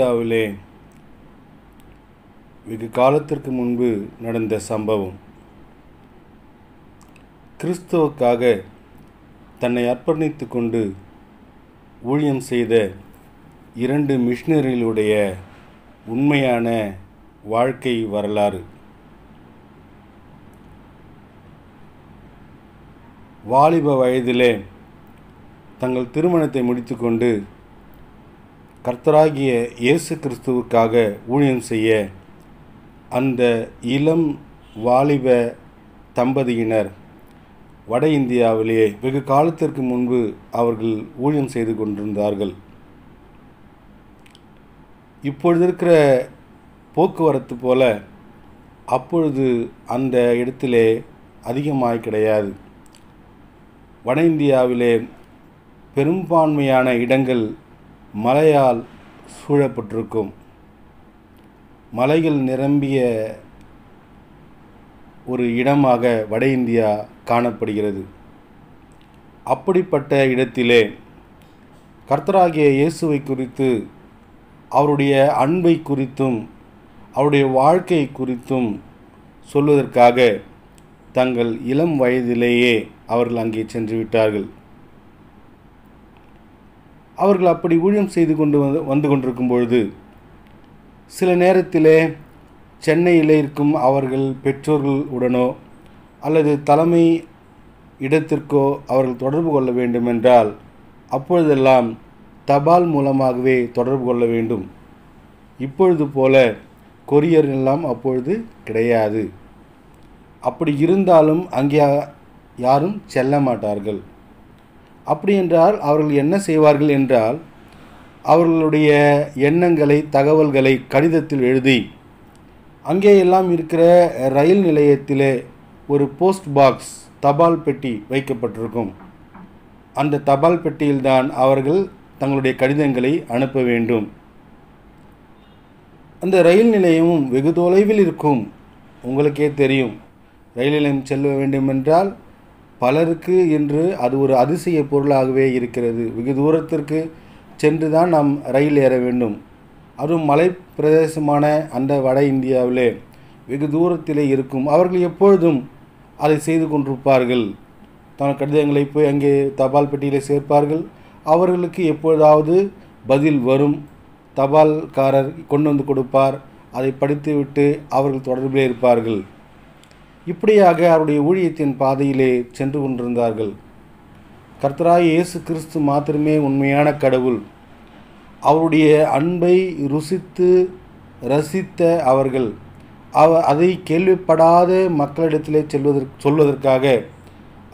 இந்தியாவிலே வெகு காலத்திற்கு முன்பு நடந்த சம்பவம். கிறிஸ்துவுக்காக தன்னை அர்ப்பணித்து கொண்டு ஊழியம் செய்த இரண்டு மிஷினரிகளுடைய உண்மையான வாழ்க்கை வரலாறு. வாலிப வயதிலே தங்கள் திருமணத்தை முடித்துக்கொண்டு கர்த்தராகிய இயேசு கிறிஸ்துவுக்காக ஊழியம் செய்ய அந்த இளம் வாலிப தம்பதியினர் வட இந்தியாவிலேயே வெகு காலத்திற்கு முன்பு அவர்கள் ஊழியம் செய்து கொண்டிருந்தார்கள். இப்பொழுது இருக்கிற போக்குவரத்து போல அப்பொழுது அந்த இடத்திலே அதிகமாய் கிடையாது. வட இந்தியாவிலே பெரும்பான்மையான இடங்கள் மலையால் சூழப்பட்டிருக்கும். மலைகள் நிரம்பிய ஒரு இடமாக வட இந்தியா காணப்படுகிறது. அப்படிப்பட்ட இடத்திலே கர்த்தராகிய இயேசுவை குறித்து அவருடைய அன்பை குறித்தும் அவருடைய வாழ்க்கை குறித்தும் சொல்வதற்காக தங்கள் இளம் வயதிலேயே அவர்கள் அங்கே சென்று விட்டார்கள் அவர்கள் அப்படி ஊழியம் செய்து கொண்டு வந்து வந்து கொண்டிருக்கும் பொழுது சில நேரத்திலே சென்னையில் இருக்கும் அவர்கள் பெற்றோர்கள் உடனோ அல்லது தலைமை இடத்திற்கோ அவர்கள் தொடர்பு கொள்ள வேண்டுமென்றால் அப்பொழுதெல்லாம் தபால் மூலமாகவே தொடர்பு கொள்ள வேண்டும். இப்பொழுது போல கொரியர் எல்லாம் அப்பொழுது கிடையாது. அப்படி இருந்தாலும் அங்கே யாரும் செல்ல மாட்டார்கள். அப்படி என்றால் அவர்கள் என்ன செய்வார்கள் என்றால் அவர்களுடைய எண்ணங்களை தகவல்களை கடிதத்தில் எழுதி அங்கே எல்லாம் இருக்கிற ரயில் நிலையத்திலே ஒரு போஸ்ட் பாக்ஸ் தபால் பெட்டி வைக்கப்பட்டிருக்கும். அந்த தபால் பெட்டியில்தான் அவர்கள் தங்களுடைய கடிதங்களை அனுப்ப வேண்டும். அந்த ரயில் நிலையமும் வெகு தொலைவில் இருக்கும். உங்களுக்கே தெரியும் ரயில் நிலையம் செல்ல வேண்டுமென்றால் பலருக்கு என்று அது ஒரு அதிசய பொருளாகவே இருக்கிறது. வெகு தூரத்திற்கு சென்று தான் நாம் ரயில் ஏற வேண்டும். அதுவும் மலை பிரதேசமான அந்த வட இந்தியாவிலே வெகு தூரத்திலே இருக்கும். அவர்கள் எப்பொழுதும் அதை செய்து கொண்டிருப்பார்கள். தன் கடிதங்களை போய் அங்கே தபால் பெட்டியிலே சேர்ப்பார்கள். அவர்களுக்கு எப்பொழுதாவது பதில் வரும். தபால்காரர் கொண்டு வந்து கொடுப்பார். அதை படித்துவிட்டு அவர்கள் தொடர்பிலே இருப்பார்கள். இப்படியாக அவருடைய ஊழியத்தின் பாதையிலே சென்று கொண்டிருந்தார்கள். கர்த்தராய் இயேசு கிறிஸ்து மாத்திரமே உண்மையான கடவுள். அவருடைய அன்பை ருசித்து ரசித்த அவர்கள் அவ அதை கேள்விப்படாத மக்களிடத்திலே செல்வதற்கு சொல்வதற்காக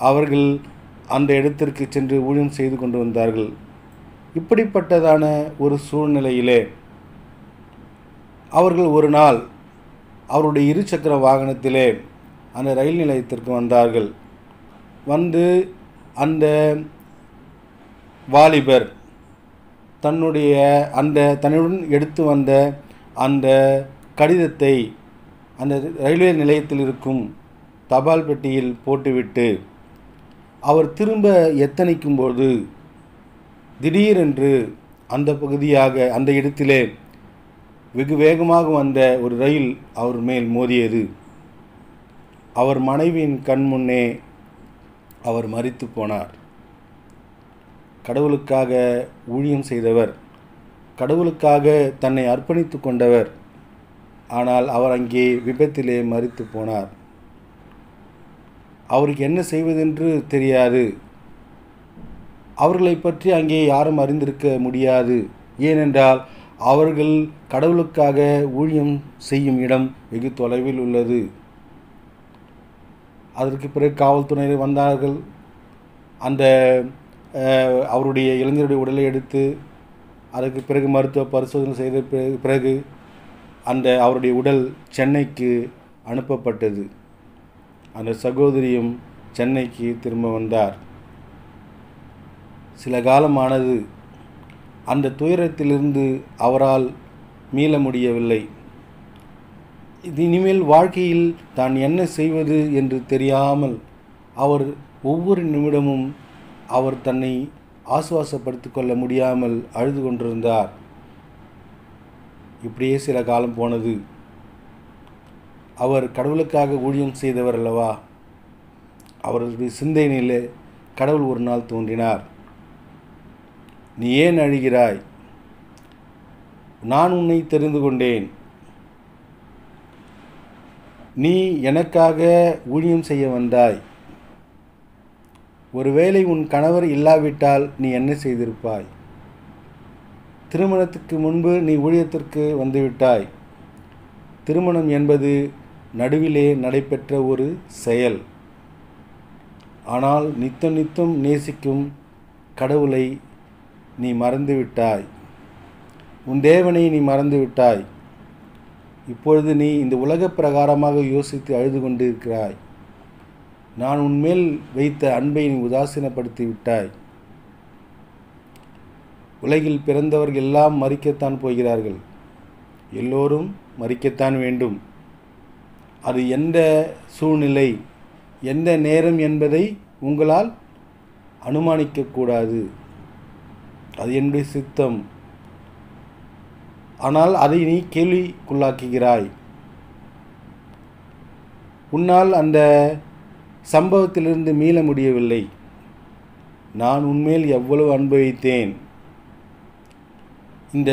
அவர்கள் அந்த இடத்திற்கு சென்று ஊழியம் செய்து கொண்டு வந்தார்கள். இப்படிப்பட்டதான ஒரு சூழ்நிலையிலே அவர்கள் ஒரு நாள் அவருடைய இருசக்கர வாகனத்திலே அந்த ரயில் நிலையத்திற்கு வந்தார்கள். வந்து அந்த வாலிபர் தன்னுடைய அந்த தன்னுடன் எடுத்து வந்த அந்த கடிதத்தை அந்த ரயில்வே நிலையத்தில் இருக்கும் தபால் பெட்டியில் போட்டுவிட்டு அவர் திரும்ப எத்தனிக்கும்போது திடீரென்று அந்த பகுதியாக அந்த இடத்திலே வெகு வேகமாக வந்த ஒரு ரயில் அவர் மேல் மோதியது. அவர் மனைவியின் கண் முன்னே அவர் மறித்து போனார். கடவுளுக்காக ஊழியம் செய்தவர் கடவுளுக்காக தன்னை அர்ப்பணித்து கொண்டவர் ஆனால் அவர் அங்கே விபத்திலே மறித்து போனார். அவருக்கு என்ன செய்வதென்று தெரியாது. அவர்களை பற்றி அங்கே யாரும் அறிந்திருக்க முடியாது. ஏனென்றால் அவர்கள் கடவுளுக்காக ஊழியம் செய்யும் இடம் வெகு தொலைவில் உள்ளது. அதற்கு பிறகு காவல்துறையினர் வந்தார்கள். அந்த அவருடைய இளைஞருடைய உடலை எடுத்து அதற்கு பிறகு மருத்துவ பரிசோதனை செய்த பிறகு அந்த அவருடைய உடல் சென்னைக்கு அனுப்பப்பட்டது. அந்த சகோதரியும் சென்னைக்கு திரும்ப வந்தார். சில காலமானது அந்த துயரத்திலிருந்து அவரால் மீள முடியவில்லை. இது இனிமேல் வாழ்க்கையில் தான் என்ன செய்வது என்று தெரியாமல் அவர் ஒவ்வொரு நிமிடமும் அவர் தன்னை ஆசுவாசப்படுத்திக் கொள்ள முடியாமல் அழுது கொண்டிருந்தார். இப்படியே சில காலம் போனது. அவர் கடவுளுக்காக ஊழியம் செய்தவர் அல்லவா? அவருடைய சிந்தனையிலே கடவுள் ஒரு நாள் தோன்றினார். நீ ஏன் அழுகிறாய்? நான் உன்னை தெரிந்து கொண்டேன். நீ எனக்காக ஊழியம் செய்ய வந்தாய். ஒருவேளை உன் கணவர் இல்லாவிட்டால் நீ என்ன செய்திருப்பாய்? திருமணத்துக்கு முன்பு நீ ஊழியத்திற்கு வந்துவிட்டாய். திருமணம் என்பது நடுவிலே நடைபெற்ற ஒரு செயல். ஆனால் நித்தம் நித்தம் நேசிக்கும் கடவுளை நீ மறந்துவிட்டாய். உன் தேவனை நீ மறந்துவிட்டாய். இப்பொழுது நீ இந்த உலக பிரகாரமாக யோசித்து அழுது கொண்டிருக்கிறாய். நான் உன்மேல் வைத்த அன்பை நீ உதாசீனப்படுத்தி விட்டாய். உலகில் பிறந்தவர்கள் எல்லாம் மறிக்கத்தான் போகிறார்கள். எல்லோரும் மறிக்கத்தான் வேண்டும். அது எந்த சூழ்நிலை எந்த நேரம் என்பதை உங்களால் அனுமானிக்கக்கூடாது. அது என்னுடைய சித்தம். ஆனால் அதை நீ கேள்விக்குள்ளாக்குகிறாய். உன்னால் அந்த சம்பவத்திலிருந்து மீள முடியவில்லை. நான் உன்மேல் எவ்வளவு அனுபவித்தேன் இந்த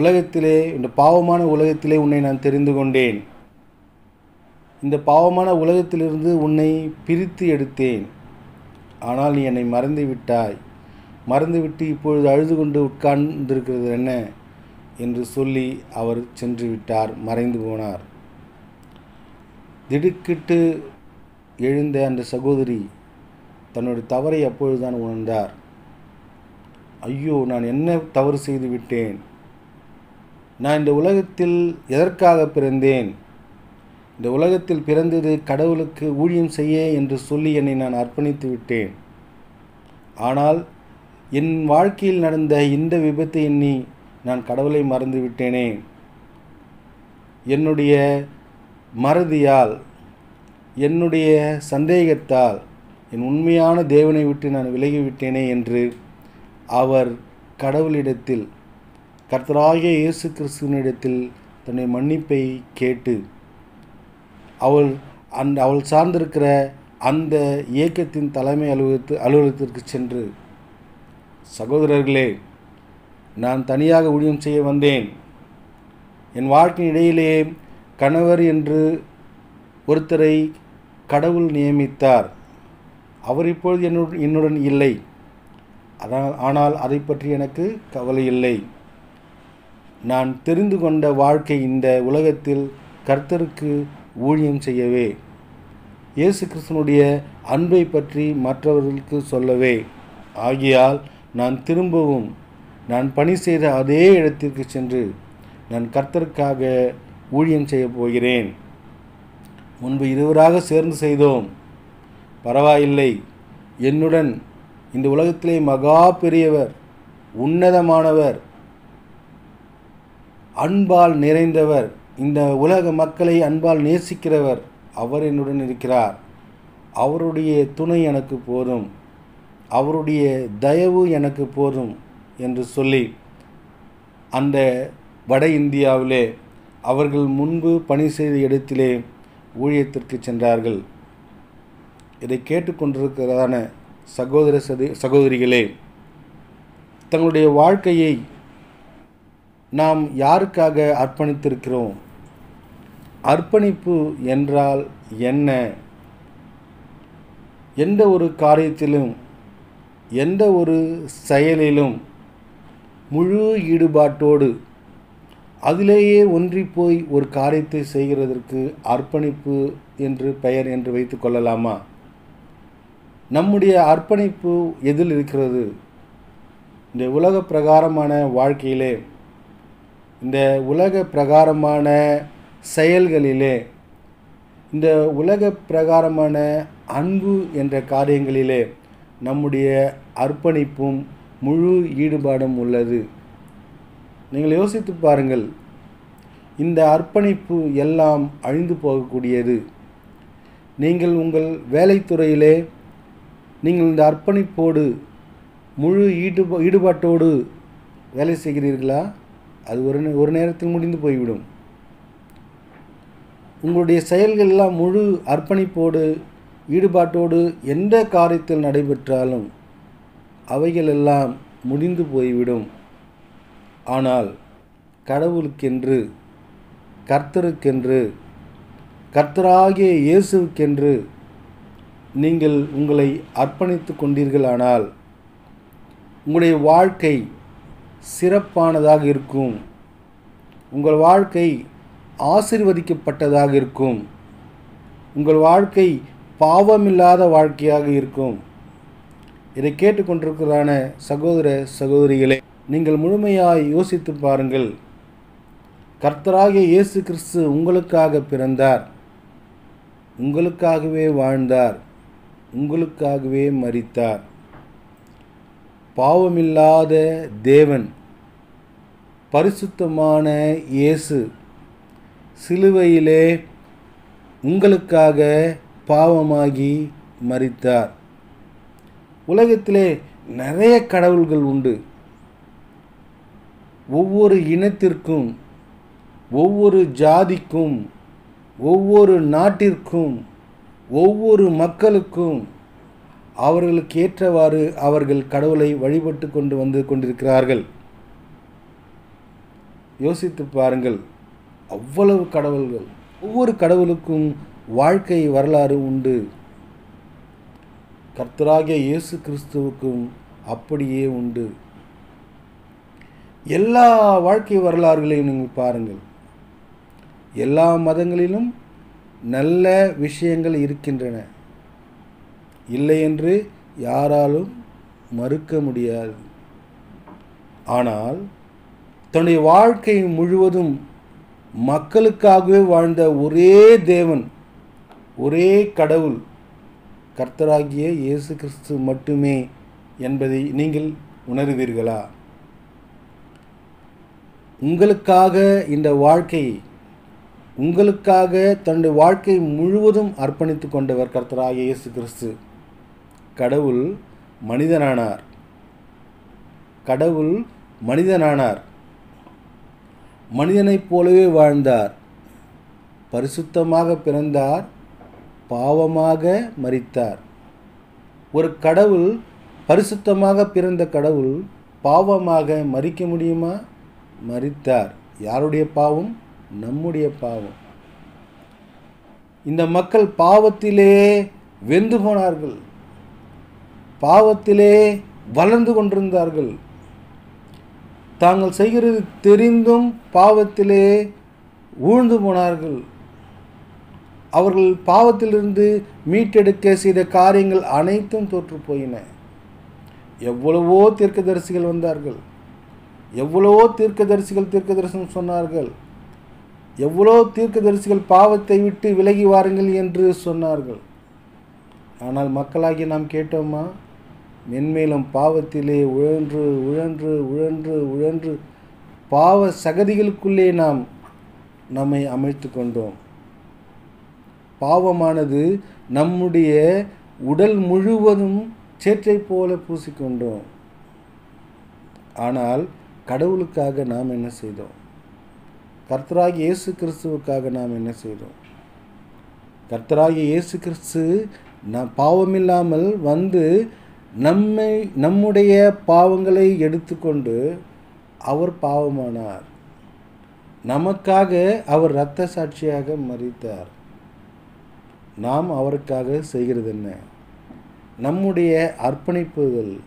உலகத்திலே இந்த பாவமான உலகத்திலே உன்னை நான் தெரிந்து கொண்டேன். இந்த பாவமான உலகத்திலிருந்து உன்னை பிரித்து எடுத்தேன். ஆனால் நீ என்னை மறந்து விட்டாய் மறந்துவிட்டு இப்பொழுது அழுது கொண்டு உட்கார்ந்திருக்கிறது என்ன? என்று சொல்லி அவர் சென்று விட்டார் மறைந்து போனார். திடுக்கிட்டு எழுந்த அந்த சகோதரி தன்னுடைய தவறை அப்பொழுதுதான் உணர்ந்தார். ஐயோ நான் என்ன தவறு செய்து விட்டேன்? நான் இந்த உலகத்தில் எதற்காக பிறந்தேன்? இந்த உலகத்தில் பிறந்தது கடவுளுக்கு ஊழியம் செய்ய என்று சொல்லி என்னை நான் அர்ப்பணித்து விட்டேன். ஆனால் என் வாழ்க்கையில் நடந்த இந்த விபத்தை எண்ணி நான் கடவுளை மறந்து விட்டேனே என்னுடைய மறதியால் என்னுடைய சந்தேகத்தால் என் உண்மையான தேவனை விட்டு நான் விலகிவிட்டேனே என்று அவர் கடவுளிடத்தில் கர்த்தராகிய இயேசு கிறிஸ்துவனிடத்தில் தன்னை மன்னிப்பை கேட்டு அவள் அந்த அவள் சார்ந்திருக்கிற அந்த இயக்கத்தின் தலைமை அலுவலகத்து அலுவலகத்திற்கு சென்று சகோதரர்களே நான் தனியாக ஊழியம் செய்ய வந்தேன். என் வாழ்க்கையின் இடையிலே கணவர் என்று ஒருத்தரை கடவுள் நியமித்தார். அவர் இப்பொழுது என்னுடன் என்னுடன் இல்லை. அதனால் ஆனால் அதை பற்றி எனக்கு கவலை இல்லை. நான் தெரிந்து கொண்ட வாழ்க்கை இந்த உலகத்தில் கர்த்தருக்கு ஊழியம் செய்யவே இயேசு கிறிஸ்தனுடைய அன்பை பற்றி மற்றவர்களுக்கு சொல்லவே. ஆகியால் நான் திரும்பவும் நான் பணி செய்த அதே இடத்திற்கு சென்று நான் கர்த்தருக்காக ஊழியம் செய்ய போகிறேன். முன்பு இருவராக சேர்ந்து செய்தோம். பரவாயில்லை. என்னுடன் இந்த உலகத்திலே மகா பெரியவர் உன்னதமானவர் அன்பால் நிறைந்தவர் இந்த உலக மக்களை அன்பால் நேசிக்கிறவர் அவர் என்னுடன் இருக்கிறார். அவருடைய துணை எனக்கு போதும். அவருடைய தயவு எனக்கு போதும். என்று சொல்லி அந்த வட இந்தியாவிலே அவர்கள் முன்பு பணி செய்த இடத்திலே ஊழியத்திற்கு சென்றார்கள். இதை கேட்டுக்கொண்டிருக்கிறதான சகோதர சதி சகோதரிகளே தங்களுடைய வாழ்க்கையை நாம் யாருக்காக அர்ப்பணித்திருக்கிறோம்? அர்ப்பணிப்பு என்றால் என்ன? எந்த ஒரு காரியத்திலும் எந்த ஒரு செயலிலும் முழு ஈடுபாட்டோடு அதிலேயே ஒன்றிப்போய் ஒரு காரியத்தை செய்கிறதற்கு அர்ப்பணிப்பு என்று பெயர் என்று வைத்து கொள்ளலாமா? நம்முடைய அர்ப்பணிப்பு எதில் இருக்கிறது? இந்த உலக பிரகாரமான வாழ்க்கையிலே இந்த உலக பிரகாரமான செயல்களிலே இந்த உலக பிரகாரமான அன்பு என்ற காரியங்களிலே நம்முடைய அர்ப்பணிப்பும் முழு ஈடுபாடும் உள்ளது. நீங்கள் யோசித்து பாருங்கள் இந்த அர்ப்பணிப்பு எல்லாம் அழிந்து போகக்கூடியது. நீங்கள் உங்கள் வேலைத்துறையிலே நீங்கள் இந்த அர்ப்பணிப்போடு முழு ஈடுபா ஈடுபாட்டோடு வேலை செய்கிறீர்களா? அது ஒரு நே- ஒரு நேரத்தில் முடிந்து போய்விடும். உங்களுடைய செயல்கள் எல்லாம் முழு அர்ப்பணிப்போடு ஈடுபாட்டோடு எந்த காரியத்தில் நடைபெற்றாலும் அவைகள் எல்லாம் முடிந்து போய்விடும். ஆனால் கடவுளுக்கென்று கர்த்தருக்கென்று கர்த்தராகிய இயேசுவுக்கென்று நீங்கள் உங்களை அர்ப்பணித்து கொண்டீர்களானால் உங்களுடைய வாழ்க்கை சிறப்பானதாக இருக்கும். உங்கள் வாழ்க்கை ஆசிர்வதிக்கப்பட்டதாக இருக்கும். உங்கள் வாழ்க்கை பாவமில்லாத வாழ்க்கையாக இருக்கும். இதை கேட்டுக்கொண்டிருக்கிறான சகோதர சகோதரிகளே நீங்கள் முழுமையாய் யோசித்து பாருங்கள். கர்த்தராகிய இயேசு கிறிஸ்து உங்களுக்காக பிறந்தார். உங்களுக்காகவே வாழ்ந்தார். உங்களுக்காகவே மறித்தார் பாவமில்லாத தேவன் பரிசுத்தமான இயேசு சிலுவையிலே உங்களுக்காக பாவமாகி மறித்தார் உலகத்திலே நிறைய கடவுள்கள் உண்டு. ஒவ்வொரு இனத்திற்கும் ஒவ்வொரு ஜாதிக்கும் ஒவ்வொரு நாட்டிற்கும் ஒவ்வொரு மக்களுக்கும் அவர்களுக்கு ஏற்றவாறு அவர்கள் கடவுளை வழிபட்டு கொண்டு வந்து கொண்டிருக்கிறார்கள். யோசித்து பாருங்கள் அவ்வளவு கடவுள்கள் ஒவ்வொரு கடவுளுக்கும் வாழ்க்கை வரலாறு உண்டு. கர்த்தராகிய இயேசு கிறிஸ்துவுக்கும் அப்படியே உண்டு. எல்லா வாழ்க்கை வரலாறுகளையும் நீங்கள் பாருங்கள். எல்லா மதங்களிலும் நல்ல விஷயங்கள் இருக்கின்றன. இல்லை என்று யாராலும் மறுக்க முடியாது. ஆனால் தன்னுடைய வாழ்க்கை முழுவதும் மக்களுக்காகவே வாழ்ந்த ஒரே தேவன் ஒரே கடவுள் கர்த்தராகிய இயேசு கிறிஸ்து மட்டுமே என்பதை நீங்கள் உணர்வீர்களா? உங்களுக்காக இந்த வாழ்க்கை உங்களுக்காக தன்னுடைய வாழ்க்கை முழுவதும் அர்ப்பணித்து கொண்டவர் கர்த்தராகிய இயேசு கிறிஸ்து. கடவுள் மனிதனானார். கடவுள் மனிதனானார். மனிதனைப் போலவே வாழ்ந்தார். பரிசுத்தமாக பிறந்தார். பாவமாக மறித்தார் ஒரு கடவுள் பரிசுத்தமாக பிறந்த கடவுள் பாவமாக மறிக்க முடியுமா? மறித்தார் யாருடைய பாவம்? நம்முடைய பாவம். இந்த மக்கள் பாவத்திலே வெந்து போனார்கள். பாவத்திலே வளர்ந்து கொண்டிருந்தார்கள். தாங்கள் செய்கிறது தெரிந்தும் பாவத்திலே ஊழ்ந்து போனார்கள். அவர்கள் பாவத்திலிருந்து மீட்டெடுக்க செய்த காரியங்கள் அனைத்தும் தோற்று போயின. எவ்வளவோ தீர்க்கதரிசிகள் வந்தார்கள். எவ்வளவோ தீர்க்கதரிசிகள் தீர்க்கதரிசனம் சொன்னார்கள். எவ்வளோ தீர்க்கதரிசிகள் பாவத்தை விட்டு விலகி வாருங்கள் என்று சொன்னார்கள். ஆனால் மக்களாகி நாம் கேட்டோமா? மென்மேலும் பாவத்திலே உழன்று உழன்று உழன்று உழன்று பாவ சகதிகளுக்குள்ளே நாம் நம்மை அமைத்து கொண்டோம். பாவமானது நம்முடைய உடல் முழுவதும் சேற்றை போல பூசிக்கொண்டோம். ஆனால் கடவுளுக்காக நாம் என்ன செய்தோம்? கர்த்தராகி இயேசு கிறிஸ்துவுக்காக நாம் என்ன செய்தோம்? கர்த்தராகி இயேசு கிறிஸ்து நம் பாவமில்லாமல் வந்து நம்மை நம்முடைய பாவங்களை எடுத்துக்கொண்டு அவர் பாவமானார். நமக்காக அவர் இரத்த சாட்சியாக மறித்தார் நாம் அவருக்காக செய்கிறது என்ன நம்முடைய அர்ப்பணிப்புகள்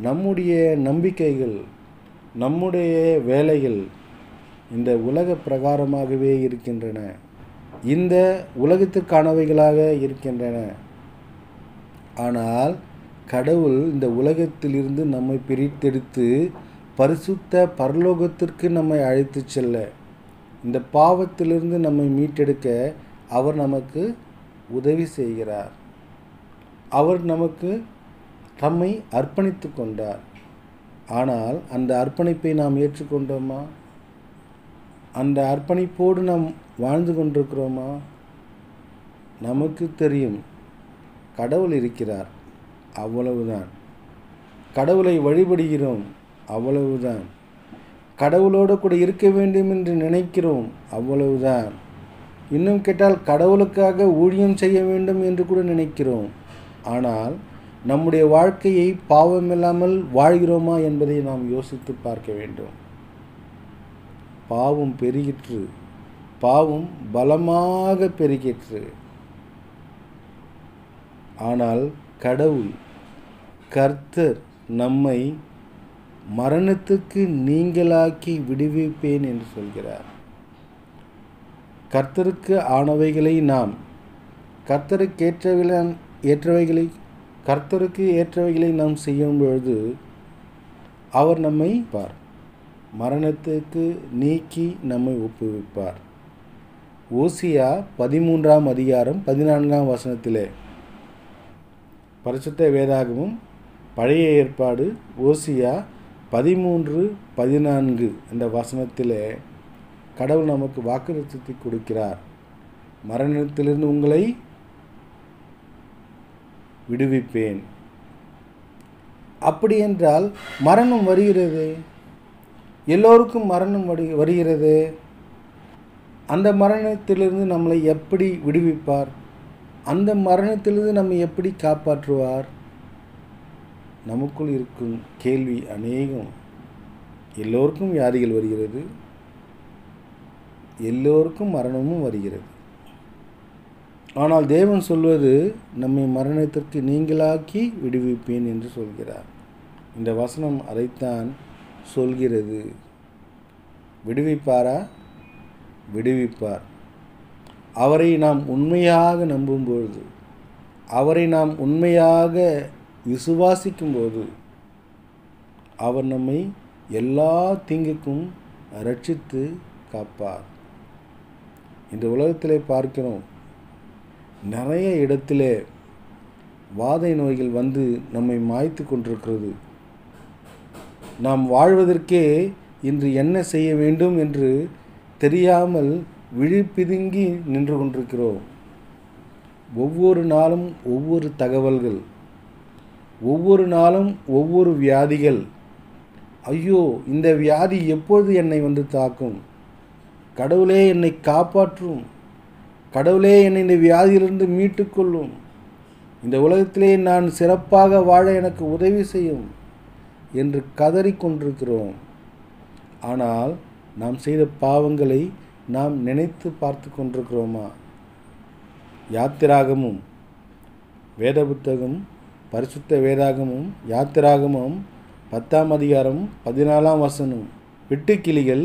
நம்முடைய நம்பிக்கைகள் நம்முடைய வேலைகள் இந்த உலக பிரகாரமாகவே இருக்கின்றன. இந்த உலகத்திற்கானவைகளாக இருக்கின்றன. ஆனால் கடவுள் இந்த உலகத்திலிருந்து நம்மை பிரித்தெடுத்து பரிசுத்த பரலோகத்திற்கு நம்மை அழைத்து செல்ல இந்த பாவத்திலிருந்து நம்மை மீட்டெடுக்க அவர் நமக்கு உதவி செய்கிறார். அவர் நமக்கு தம்மை அர்ப்பணித்து கொண்டார். ஆனால் அந்த அர்ப்பணிப்பை நாம் ஏற்றுக்கொண்டோமா? அந்த அர்ப்பணிப்போடு நாம் வாழ்ந்து கொண்டிருக்கிறோமா? நமக்கு தெரியும். கடவுள் இருக்கிறார். அவ்வளவுதான். கடவுளை வழிபடுகிறோம். அவ்வளவுதான். கடவுளோடு கூட இருக்க வேண்டும் என்று நினைக்கிறோம். அவ்வளவுதான். இன்னும் கேட்டால் கடவுளுக்காக ஊழியம் செய்ய வேண்டும் என்று கூட நினைக்கிறோம். ஆனால் நம்முடைய வாழ்க்கையை பாவமில்லாமல் வாழ்கிறோமா என்பதை நாம் யோசித்து பார்க்க வேண்டும். பாவம் பெருகிற்று. பாவம் பலமாக பெருகிற்று. ஆனால் கடவுள் கர்த்தர் நம்மை மரணத்துக்கு நீங்களாக்கி விடுவிப்பேன் என்று சொல்கிறார். கர்த்தருக்கு ஆனவைகளை நாம். கர்த்தருக்கு ஏற்றவைகளை ஏற்றவைகளை கர்த்தருக்கு ஏற்றவைகளை நாம் செய்யும் பொழுது அவர் நம்மை பார். மரணத்துக்கு நீக்கி நம்மை ஒப்புவிப்பார். ஓசியா பதிமூன்றாம் அதிகாரம் பதினான்காம் வசனத்திலே. பரிசுத்த வேதாகமும் பழைய ஏற்பாடு ஓசியா பதிமூன்று பதினான்கு என்ற வசனத்திலே கடவுள் நமக்கு வாக்குறுதி கொடுக்கிறார். மரணத்திலிருந்து உங்களை விடுவிப்பேன். அப்படி என்றால் மரணம் வருகிறது. எல்லோருக்கும் மரணம் வரு வருகிறது. அந்த மரணத்திலிருந்து நம்மளை எப்படி விடுவிப்பார்? அந்த மரணத்திலிருந்து நம்மை எப்படி காப்பாற்றுவார்? நமக்குள் இருக்கும் கேள்வி அநேகம். எல்லோருக்கும் வியாதிகள் வருகிறது. எல்லோருக்கும் மரணமும் வருகிறது. ஆனால் தேவன் சொல்வது நம்மை மரணத்திற்கு நீங்களாக்கி விடுவிப்பேன் என்று சொல்கிறார். இந்த வசனம் அதைத்தான் சொல்கிறது. விடுவிப்பாரா? விடுவிப்பார். அவரை நாம் உண்மையாக நம்பும்பொழுது அவரை நாம் உண்மையாக விசுவாசிக்கும்போது அவர் நம்மை எல்லா தீங்குக்கும் ரட்சித்து காப்பார். இந்த உலகத்திலே பார்க்கிறோம். நிறைய இடத்திலே வாதை நோய்கள் வந்து நம்மை மாய்த்து கொண்டிருக்கிறது. நாம் வாழ்வதற்கே இன்று என்ன செய்ய வேண்டும் என்று தெரியாமல் விழிப்பிதுங்கி நின்று கொண்டிருக்கிறோம். ஒவ்வொரு நாளும் ஒவ்வொரு தகவல்கள் ஒவ்வொரு நாளும் ஒவ்வொரு வியாதிகள். ஐயோ இந்த வியாதி எப்பொழுது என்னை வந்து தாக்கும்? கடவுளே என்னை காப்பாற்றும். கடவுளே என்னை இந்த வியாதியிலிருந்து மீட்டுக்கொள்ளும். இந்த உலகத்திலே நான் சிறப்பாக வாழ எனக்கு உதவி செய்யும் என்று கதறிக்கொண்டிருக்கிறோம் ஆனால் நாம் செய்த பாவங்களை நாம் நினைத்து பார்த்து கொண்டிருக்கிறோமா? யாத்திராகமும் வேத புத்தகம் பரிசுத்த வேதாகமும் யாத்திராகமும் பத்தாம் அதிகாரம் பதினாலாம் வசனம் வெட்டுக்கிளிகள்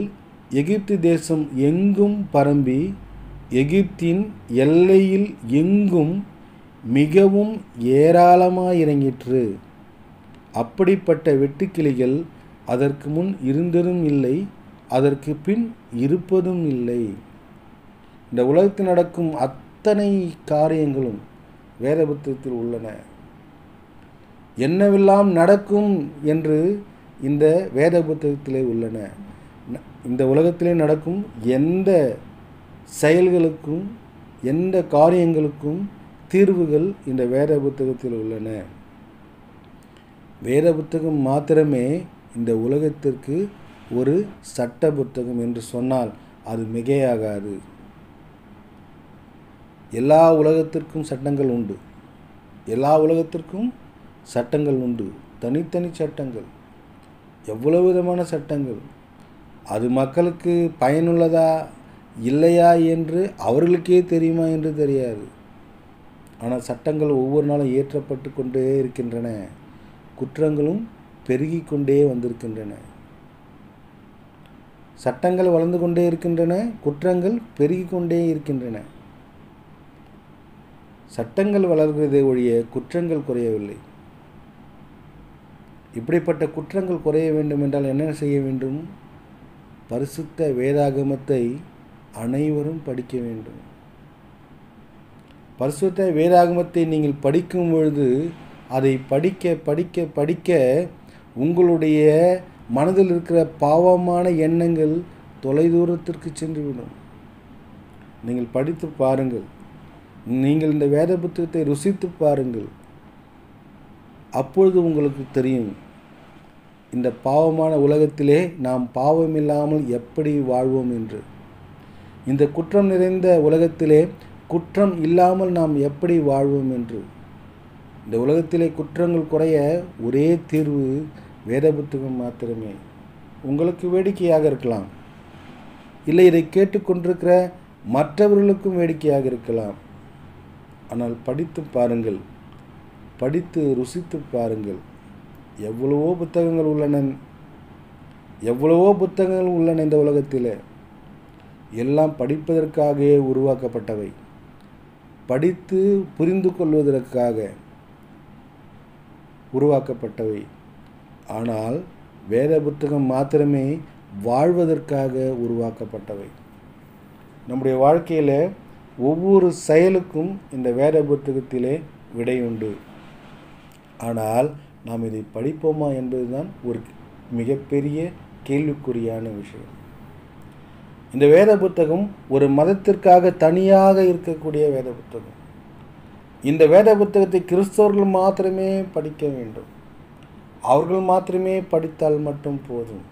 எகிப்து தேசம் எங்கும் பரம்பி எகிப்தின் எல்லையில் எங்கும் மிகவும் ஏராளமாயிறங்கிற்று. அப்படிப்பட்ட வெட்டுக்கிளிகள் அதற்கு முன் இருந்ததும் இல்லை அதற்கு பின் இருப்பதும் இல்லை. இந்த உலகத்தில் நடக்கும் அத்தனை காரியங்களும் வேத புத்தகத்தில் உள்ளன. என்னவெல்லாம் நடக்கும் என்று இந்த வேத புத்தகத்திலே உள்ளன. இந்த உலகத்திலே நடக்கும் எந்த செயல்களுக்கும் எந்த காரியங்களுக்கும் தீர்வுகள் இந்த வேத புத்தகத்தில் உள்ளன. வேத புத்தகம் மாத்திரமே இந்த உலகத்திற்கு ஒரு சட்ட புத்தகம் என்று சொன்னால் அது மிகையாகாது. எல்லா உலகத்திற்கும் சட்டங்கள் உண்டு. எல்லா உலகத்திற்கும் சட்டங்கள் உண்டு. தனித்தனி சட்டங்கள். எவ்வளவு விதமான சட்டங்கள். அது மக்களுக்கு பயனுள்ளதா இல்லையா என்று அவர்களுக்கே தெரியுமா என்று தெரியாது. ஆனால் சட்டங்கள் ஒவ்வொரு நாளும் இயற்றப்பட்டு கொண்டே இருக்கின்றன. குற்றங்களும் பெருகி கொண்டே வந்திருக்கின்றன. சட்டங்கள் வளர்ந்து கொண்டே இருக்கின்றன குற்றங்கள் பெருகி கொண்டே இருக்கின்றன. சட்டங்கள் வளர்கிறதே ஒழிய குற்றங்கள் குறையவில்லை. இப்படிப்பட்ட குற்றங்கள் குறைய வேண்டும் என்றால் என்ன செய்ய வேண்டும்? பரிசுத்த வேதாகமத்தை அனைவரும் படிக்க வேண்டும். பரிசுத்த வேதாகமத்தை நீங்கள் படிக்கும் பொழுது அதை படிக்க படிக்க படிக்க உங்களுடைய மனதில் இருக்கிற பாவமான எண்ணங்கள் தொலைதூரத்திற்கு சென்றுவிடும். நீங்கள் படித்து பாருங்கள். நீங்கள் இந்த வேத புத்தகத்தை ருசித்து பாருங்கள். அப்பொழுது உங்களுக்கு தெரியும். இந்த பாவமான உலகத்திலே நாம் பாவமில்லாமல் எப்படி வாழ்வோம் என்று? இந்த குற்றம் நிறைந்த உலகத்திலே குற்றம் இல்லாமல் நாம் எப்படி வாழ்வோம் என்று? இந்த உலகத்திலே குற்றங்கள் குறைய ஒரே தீர்வு வேத புத்தகம் மாத்திரமே. உங்களுக்கு வேடிக்கையாக இருக்கலாம். இல்லை இதை கேட்டுக்கொண்டிருக்கிற மற்றவர்களுக்கும் வேடிக்கையாக இருக்கலாம். ஆனால் படித்து பாருங்கள். படித்து ருசித்து பாருங்கள். எவ்வளவோ புத்தகங்கள் உள்ளன. எவ்வளவோ புத்தகங்கள் உள்ளன இந்த உலகத்தில். எல்லாம் படிப்பதற்காகவே உருவாக்கப்பட்டவை. படித்து புரிந்து கொள்வதற்காக உருவாக்கப்பட்டவை. ஆனால் வேத புத்தகம் மாத்திரமே வாழ்வதற்காக உருவாக்கப்பட்டவை. நம்முடைய வாழ்க்கையில் ஒவ்வொரு செயலுக்கும் இந்த வேத புத்தகத்திலே விடை உண்டு ஆனால் நாம் இதை படிப்போமா என்பதுதான் ஒரு மிகப்பெரிய கேள்விக்குறியான விஷயம். இந்த வேத புத்தகம் ஒரு மதத்திற்காக தனியாக இருக்கக்கூடிய வேத புத்தகம். இந்த வேத புத்தகத்தை கிறிஸ்தவர்கள் மாத்திரமே படிக்க வேண்டும். அவர்கள் மாத்திரமே படித்தால் மட்டும் போதும்.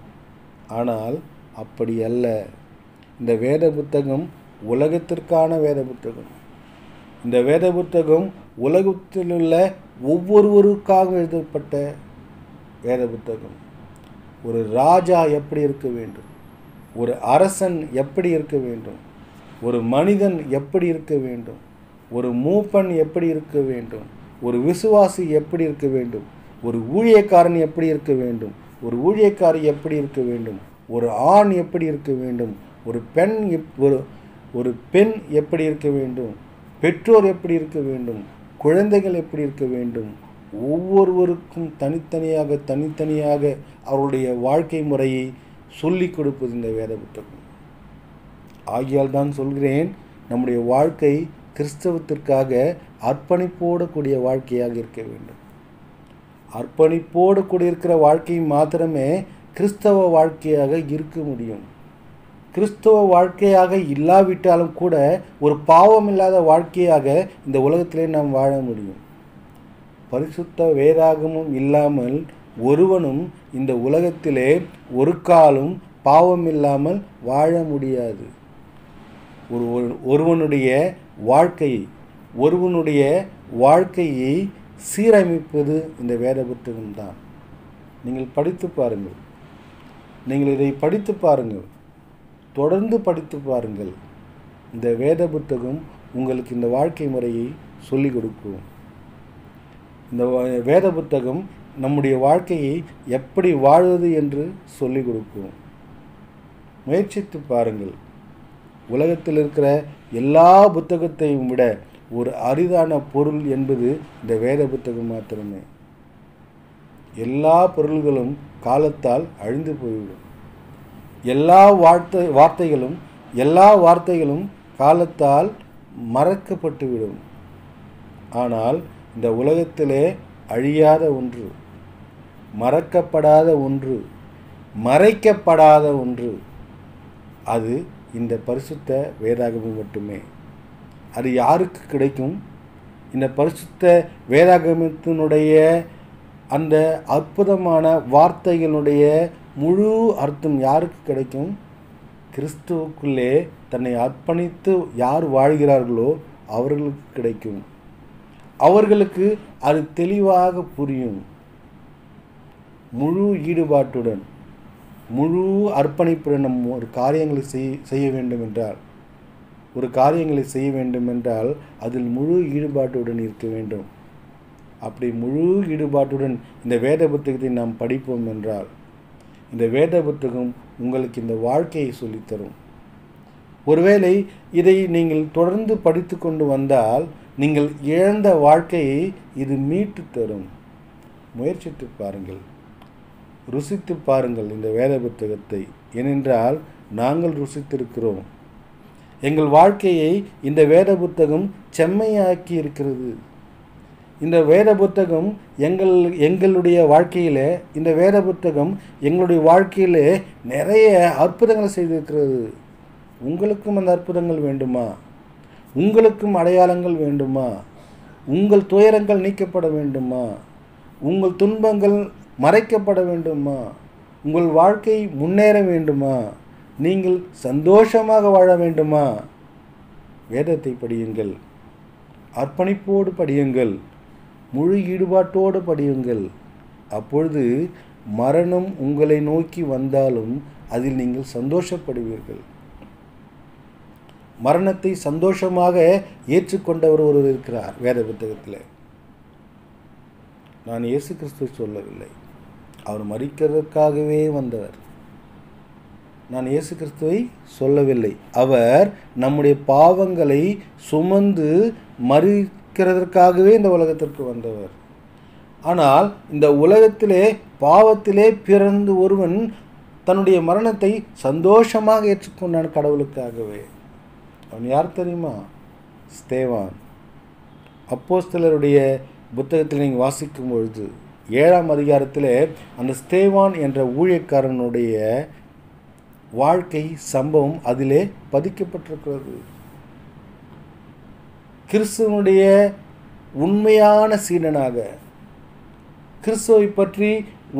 ஆனால் அப்படி அல்ல. இந்த வேத புத்தகம் உலகத்திற்கான வேத புத்தகம். இந்த வேத புத்தகம் உலகத்தில் உள்ள ஒவ்வொருவருக்காக எழுதப்பட்ட வேத புத்தகம். ஒரு ராஜா எப்படி இருக்க வேண்டும்? ஒரு அரசன் எப்படி இருக்க வேண்டும்? ஒரு மனிதன் எப்படி இருக்க வேண்டும்? ஒரு மூப்பன் எப்படி இருக்க வேண்டும்? ஒரு விசுவாசி எப்படி இருக்க வேண்டும்? ஒரு ஊழியக்காரன் எப்படி இருக்க வேண்டும்? ஒரு ஊழியக்காரி எப்படி இருக்க வேண்டும்? ஒரு ஆண் எப்படி இருக்க வேண்டும்? ஒரு பெண் எப் ஒரு ஒரு பெண் எப்படி இருக்க வேண்டும்? பெற்றோர் எப்படி இருக்க வேண்டும்? குழந்தைகள் எப்படி இருக்க வேண்டும்? ஒவ்வொருவருக்கும் தனித்தனியாக தனித்தனியாக அவருடைய வாழ்க்கை முறையை சொல்லிக் கொடுப்பது இந்த வேத புத்தகம். ஆகியால் தான் சொல்கிறேன் நம்முடைய வாழ்க்கை கிறிஸ்தவத்திற்காக அர்ப்பணிப்போடக்கூடிய வாழ்க்கையாக இருக்க வேண்டும். அர்ப்பணிப்போடு கூடியிருக்கிற வாழ்க்கை மாத்திரமே கிறிஸ்தவ வாழ்க்கையாக இருக்க முடியும். கிறிஸ்துவ வாழ்க்கையாக இல்லாவிட்டாலும் கூட ஒரு பாவம் இல்லாத வாழ்க்கையாக இந்த உலகத்திலே நாம் வாழ முடியும். பரிசுத்த வேதாகமும் இல்லாமல் ஒருவனும் இந்த உலகத்திலே ஒரு காலும் பாவம் இல்லாமல் வாழ முடியாது. ஒரு ஒருவனுடைய வாழ்க்கையை ஒருவனுடைய வாழ்க்கையை சீரமைப்பது இந்த வேத புத்தகம்தான் நீங்கள் படித்து பாருங்கள். நீங்கள் இதை படித்து பாருங்கள். தொடர்ந்து படித்து பாருங்கள். இந்த வேத புத்தகம் உங்களுக்கு இந்த வாழ்க்கை முறையை சொல்லிக் கொடுக்கும். இந்த வேத புத்தகம் நம்முடைய வாழ்க்கையை எப்படி வாழ்வது என்று சொல்லிக் கொடுக்கும். முயற்சித்து பாருங்கள். உலகத்தில் இருக்கிற எல்லா புத்தகத்தையும் விட ஒரு அரிதான பொருள் என்பது இந்த வேத புத்தகம் மாத்திரமே. எல்லா பொருள்களும் காலத்தால் அழிந்து போய்விடும். எல்லா வார்த்தை வார்த்தைகளும் எல்லா வார்த்தைகளும் காலத்தால் மறக்கப்பட்டுவிடும். ஆனால் இந்த உலகத்திலே அழியாத ஒன்று மறக்கப்படாத ஒன்று மறைக்கப்படாத ஒன்று அது இந்த பரிசுத்த வேதாகமம் மட்டுமே. அது யாருக்கு கிடைக்கும்? இந்த பரிசுத்த வேதாகமத்தினுடைய அந்த அற்புதமான வார்த்தைகளுடைய முழு அர்த்தம் யாருக்கு கிடைக்கும்? கிறிஸ்துவுக்குள்ளே தன்னை அர்ப்பணித்து யார் வாழ்கிறார்களோ அவர்களுக்கு கிடைக்கும். அவர்களுக்கு அது தெளிவாக புரியும். முழு ஈடுபாட்டுடன் முழு அர்ப்பணிப்புடன் நம் ஒரு காரியங்களை செய் செய்ய வேண்டும் என்றால் ஒரு காரியங்களை செய்ய வேண்டும் என்றால் அதில் முழு ஈடுபாட்டுடன் இருக்க வேண்டும். அப்படி முழு ஈடுபாட்டுடன் இந்த வேத புத்தகத்தை நாம் படிப்போம் என்றால் இந்த வேத புத்தகம் உங்களுக்கு இந்த வாழ்க்கையை சொல்லித்தரும். ஒருவேளை இதை நீங்கள் தொடர்ந்து படித்து கொண்டு வந்தால் நீங்கள் இழந்த வாழ்க்கையை இது மீட்டு தரும். முயற்சித்து பாருங்கள். ருசித்து பாருங்கள் இந்த வேத புத்தகத்தை ஏனென்றால் நாங்கள் ருசித்திருக்கிறோம். எங்கள் வாழ்க்கையை இந்த வேத புத்தகம் செம்மையாக்கி இருக்கிறது இந்த வேத புத்தகம் எங்கள் எங்களுடைய வாழ்க்கையில் இந்த வேத புத்தகம் எங்களுடைய வாழ்க்கையில் நிறைய அற்புதங்களை செய்திருக்கிறது. உங்களுக்கும் அந்த அற்புதங்கள் வேண்டுமா? உங்களுக்கும் அடையாளங்கள் வேண்டுமா? உங்கள் துயரங்கள் நீக்கப்பட வேண்டுமா? உங்கள் துன்பங்கள் மறைக்கப்பட வேண்டுமா? உங்கள் வாழ்க்கை முன்னேற வேண்டுமா? நீங்கள் சந்தோஷமாக வாழ வேண்டுமா? வேதத்தை படியுங்கள். அர்ப்பணிப்போடு படியுங்கள். முழு ஈடுபாட்டோடு படியுங்கள். அப்பொழுது மரணம் உங்களை நோக்கி வந்தாலும் அதில் நீங்கள் சந்தோஷப்படுவீர்கள். மரணத்தை சந்தோஷமாக ஏற்றுக்கொண்டவர் ஒருவர் இருக்கிறார் வேத புத்தகத்தில். நான் இயேசு கிறிஸ்து சொல்லவில்லை. அவர் மறிக்கிறதுக்காகவே வந்தவர். நான் இயேசு கிறிஸ்துவை சொல்லவில்லை. அவர் நம்முடைய பாவங்களை சுமந்து மறி மறிக்கிறதற்காகவே இந்த உலகத்திற்கு வந்தவர். ஆனால் இந்த உலகத்திலே பாவத்திலே பிறந்து ஒருவன் தன்னுடைய மரணத்தை சந்தோஷமாக ஏற்றுக்கொண்டான் கடவுளுக்காகவே. அவன் யார் தெரியுமா? ஸ்தேவான். அப்போஸ்தலருடைய புத்தகத்தில் நீங்கள் வாசிக்கும் பொழுது ஏழாம் அதிகாரத்தில் அந்த ஸ்தேவான் என்ற ஊழியக்காரனுடைய வாழ்க்கை சம்பவம் அதிலே பதிக்கப்பட்டிருக்கிறது. கிறிஸ்துவனுடைய உண்மையான சீடனாக கிறிஸ்துவை பற்றி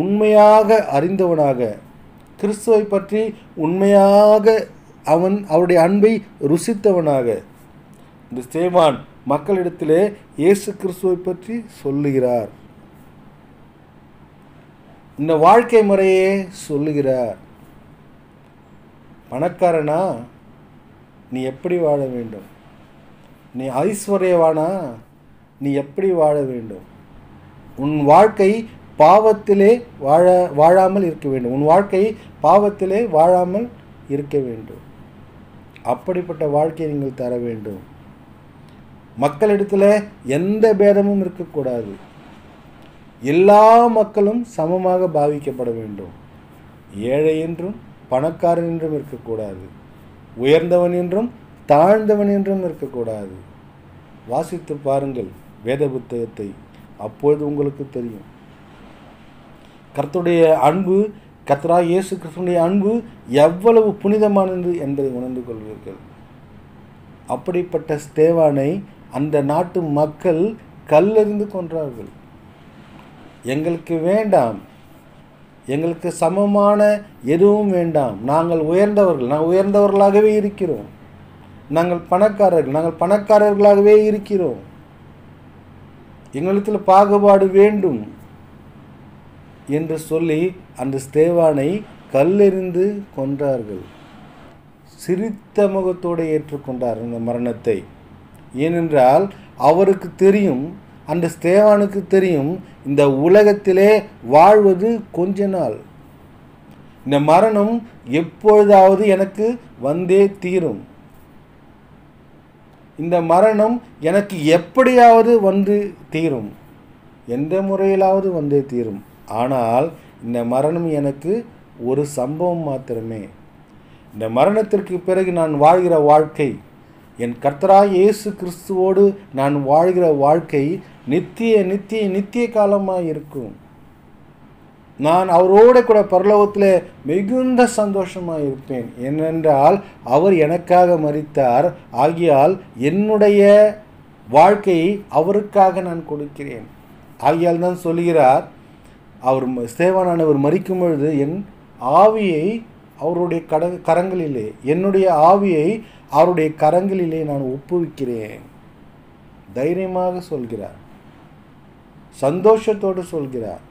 உண்மையாக அறிந்தவனாக கிறிஸ்துவை பற்றி உண்மையாக அவன் அவருடைய அன்பை ருசித்தவனாக இந்த ஸ்தேவான் மக்களிடத்திலே இயேசு கிறிஸ்துவை பற்றி சொல்லுகிறார். இந்த வாழ்க்கை முறையே சொல்லுகிறார். பணக்காரனா நீ எப்படி வாழ வேண்டும்? நீ ஐஸ்வர்யவானா? நீ எப்படி வாழ வேண்டும்? உன் வாழ்க்கை பாவத்திலே வாழ வாழாமல் இருக்க வேண்டும். உன் வாழ்க்கை பாவத்திலே வாழாமல் இருக்க வேண்டும். அப்படிப்பட்ட வாழ்க்கையை நீங்கள் தர வேண்டும். மக்களிடத்தில் எந்த பேதமும் இருக்கக்கூடாது. எல்லா மக்களும் சமமாக பாவிக்கப்பட வேண்டும். ஏழை என்றும் பணக்காரன் என்றும் இருக்கக்கூடாது. உயர்ந்தவன் என்றும் தாழ்ந்தவன் என்றும் இருக்கக்கூடாது. வாசித்து பாருங்கள் வேத புத்தகத்தை அப்பொழுது உங்களுக்கு தெரியும். கர்த்தருடைய அன்பு கர்த்தரா இயேசு கிருஷ்ணனுடைய அன்பு எவ்வளவு புனிதமானது என்பதை உணர்ந்து கொள்வீர்கள். அப்படிப்பட்ட ஸ்தேவானை அந்த நாட்டு மக்கள் கல்லறிந்து கொன்றார்கள். எங்களுக்கு வேண்டாம். எங்களுக்கு சமமான எதுவும் வேண்டாம். நாங்கள் உயர்ந்தவர்கள். நாங்கள் உயர்ந்தவர்களாகவே இருக்கிறோம். நாங்கள் பணக்காரர்கள் நாங்கள் பணக்காரர்களாகவே இருக்கிறோம். எங்களிடத்தில் பாகுபாடு வேண்டும் என்று சொல்லி அந்த ஸ்தேவானை கல்லெறிந்து கொன்றார்கள். சிரித்த முகத்தோடு ஏற்றுக்கொண்டார் அந்த மரணத்தை. ஏனென்றால் அவருக்கு தெரியும் அந்த ஸ்தேவானுக்கு தெரியும் இந்த உலகத்திலே வாழ்வது கொஞ்ச நாள். இந்த மரணம் எப்பொழுதாவது எனக்கு வந்தே தீரும். இந்த மரணம் எனக்கு எப்படியாவது வந்து தீரும். எந்த முறையிலாவது வந்தே தீரும். ஆனால் இந்த மரணம் எனக்கு ஒரு சம்பவம் மாத்திரமே. இந்த மரணத்திற்கு பிறகு நான் வாழ்கிற வாழ்க்கை என் கர்த்தராய் இயேசு கிறிஸ்துவோடு நான் வாழ்கிற வாழ்க்கை நித்திய நித்திய நித்திய காலமாக இருக்கும் நான் அவரோட கூட பரலோகத்தில் மிகுந்த சந்தோஷமாக இருப்பேன். ஏனென்றால் அவர் எனக்காக மறித்தார் ஆகியால் என்னுடைய வாழ்க்கையை அவருக்காக நான் கொடுக்கிறேன். ஆகியால் தான் சொல்கிறார் அவர் சேவானவர் மறிக்கும் பொழுது என் ஆவியை அவருடைய கட கரங்களிலே என்னுடைய ஆவியை அவருடைய கரங்களிலே நான் ஒப்புவிக்கிறேன். தைரியமாக சொல்கிறார். சந்தோஷத்தோடு சொல்கிறார்.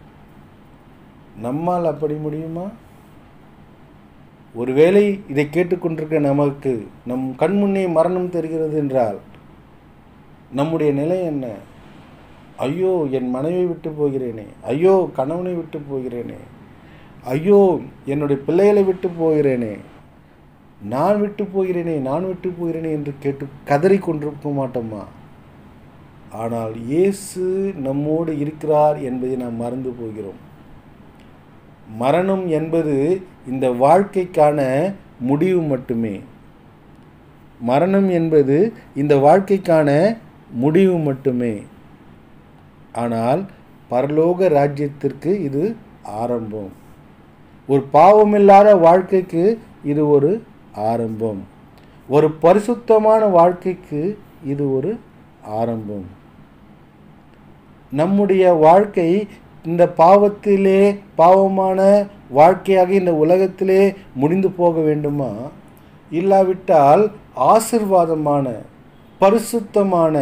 நம்மால் அப்படி முடியுமா? ஒருவேளை இதை கேட்டுக்கொண்டிருக்க நமக்கு நம் கண்முன்னே மரணம் தெரிகிறது என்றால் நம்முடைய நிலை என்ன? ஐயோ என் மனைவி விட்டு போகிறேனே. ஐயோ கணவனை விட்டு போகிறேனே. ஐயோ என்னுடைய பிள்ளைகளை விட்டு போகிறேனே. நான் விட்டு போகிறேனே நான் விட்டு போகிறேனே என்று கேட்டு கதறி கொண்டிருக்க மாட்டோமா? ஆனால் இயேசு நம்மோடு இருக்கிறார் என்பதை நாம் மறந்து போகிறோம். மரணம் என்பது இந்த வாழ்க்கைக்கான முடிவு மட்டுமே. மரணம் என்பது இந்த வாழ்க்கைக்கான முடிவு மட்டுமே. ஆனால் பரலோக ராஜ்யத்திற்கு இது ஆரம்பம். ஒரு பாவமில்லாத வாழ்க்கைக்கு இது ஒரு ஆரம்பம். ஒரு பரிசுத்தமான வாழ்க்கைக்கு இது ஒரு ஆரம்பம். நம்முடைய வாழ்க்கை இந்த பாவத்திலே பாவமான வாழ்க்கையாக இந்த உலகத்திலே முடிந்து போக வேண்டுமா? இல்லாவிட்டால் ஆசிர்வாதமான பரிசுத்தமான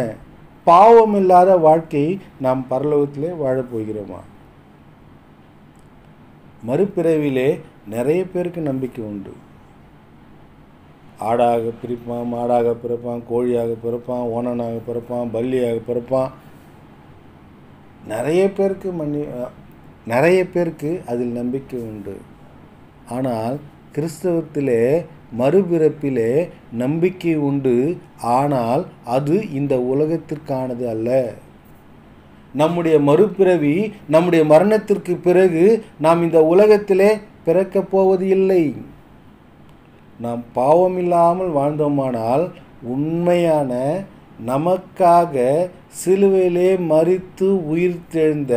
பாவமில்லாத வாழ்க்கை நாம் பரலோகத்திலே வாழப்போகிறோமா மறுபிறவிலே நிறைய பேருக்கு நம்பிக்கை உண்டு. ஆடாக பிரிப்பான் மாடாக பிறப்பான் கோழியாக பிறப்பான் ஓனனாக பிறப்பான் பல்லியாக பிறப்பான் நிறைய பேருக்கு மன்னி நிறைய பேருக்கு அதில் நம்பிக்கை உண்டு. ஆனால் கிறிஸ்தவத்திலே மறுபிறப்பிலே நம்பிக்கை உண்டு. ஆனால் அது இந்த உலகத்திற்கானது அல்ல. நம்முடைய மறுபிறவி நம்முடைய மரணத்திற்கு பிறகு நாம் இந்த உலகத்திலே பிறக்கப் போவது இல்லை. நாம் பாவமில்லாமல் வாழ்ந்தோமானால் உண்மையான நமக்காக சிலுவையிலே மறித்து உயிர்த்தெழுந்த